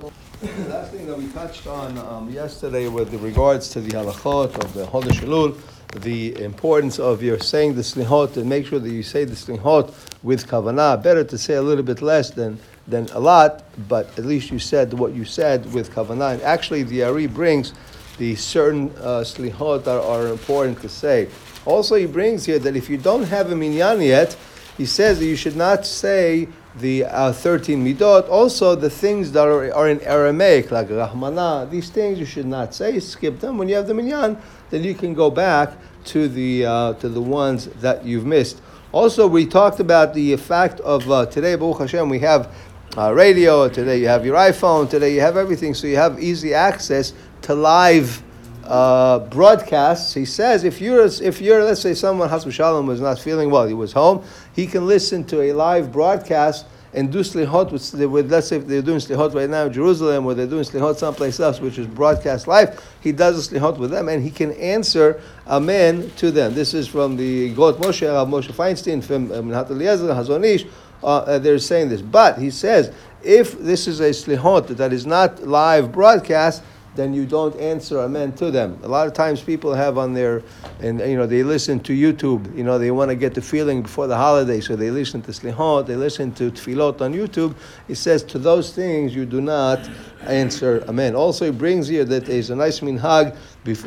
The last thing that we touched on um, yesterday with regards to the halachot of the Chodesh Elul, the importance of your saying the slihot and make sure that you say the slihot with kavanah. Better to say a little bit less than, than a lot, but at least you said what you said with kavanah. And actually, the Ari brings the certain uh, slihot that are important to say. Also, he brings here that if you don't have a minyan yet, he says that you should not say the uh, 13 midot. Also, the things that are, are in Aramaic, like Rahmana, these things you should not say. Skip them. When you have the minyan, then you can go back to the, uh, to the ones that you've missed. Also, we talked about the fact of uh, today, Baruch Hashem, we have uh, radio. Today you have your iPhone. Today you have everything, so you have easy access to live uh, broadcasts. He says if you're if you're let's say someone Has v'Shalom was not feeling well, he was home, he can listen to a live broadcast and do slihot with, with let's say if they're doing slihot right now in Jerusalem or they're doing slihot someplace else, which is broadcast live, he does a slihot with them and he can answer amen to them. This is from the Got Moshe, Rav Moshe Feinstein from Minhat Eliezer, Hazon Ish. Uh, they're saying this, but he says if this is a slihot that is not live broadcast, then you don't answer amen to them. A lot of times people have on their, and you know, they listen to YouTube. You know, they want to get the feeling before the holiday, so they listen to slihot, they listen to tefillot on YouTube. It says to those things you do not answer amen. Also, it brings here that there is a nice minhag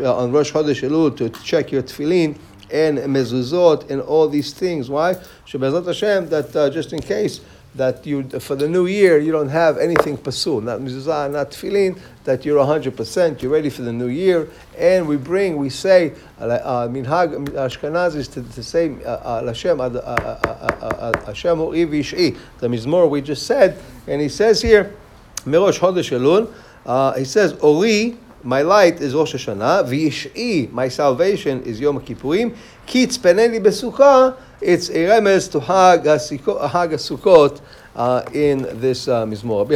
on Rosh Chodesh Elul to check your tefillin and mezuzot and all these things. Why? Shabbat Hashem, that uh, just in case that you for the new year you don't have anything pasul, not mezuzah, not tefillin, that you're 100%, you're ready for the new year, and we bring, we say, uh, uh minhag Ashkenazis to, to say uh, uh, Hashem, Hashem Ivish'i, the mizmor we just said, and he says here, Mirosh Chodesh Elul, he says, Ori, my light is Rosh Hashanah, my salvation is Yom Kippurim, Kitz peneli besukkah, it's a remez to Hag HaSukkot uh, in this uh, Mizmor.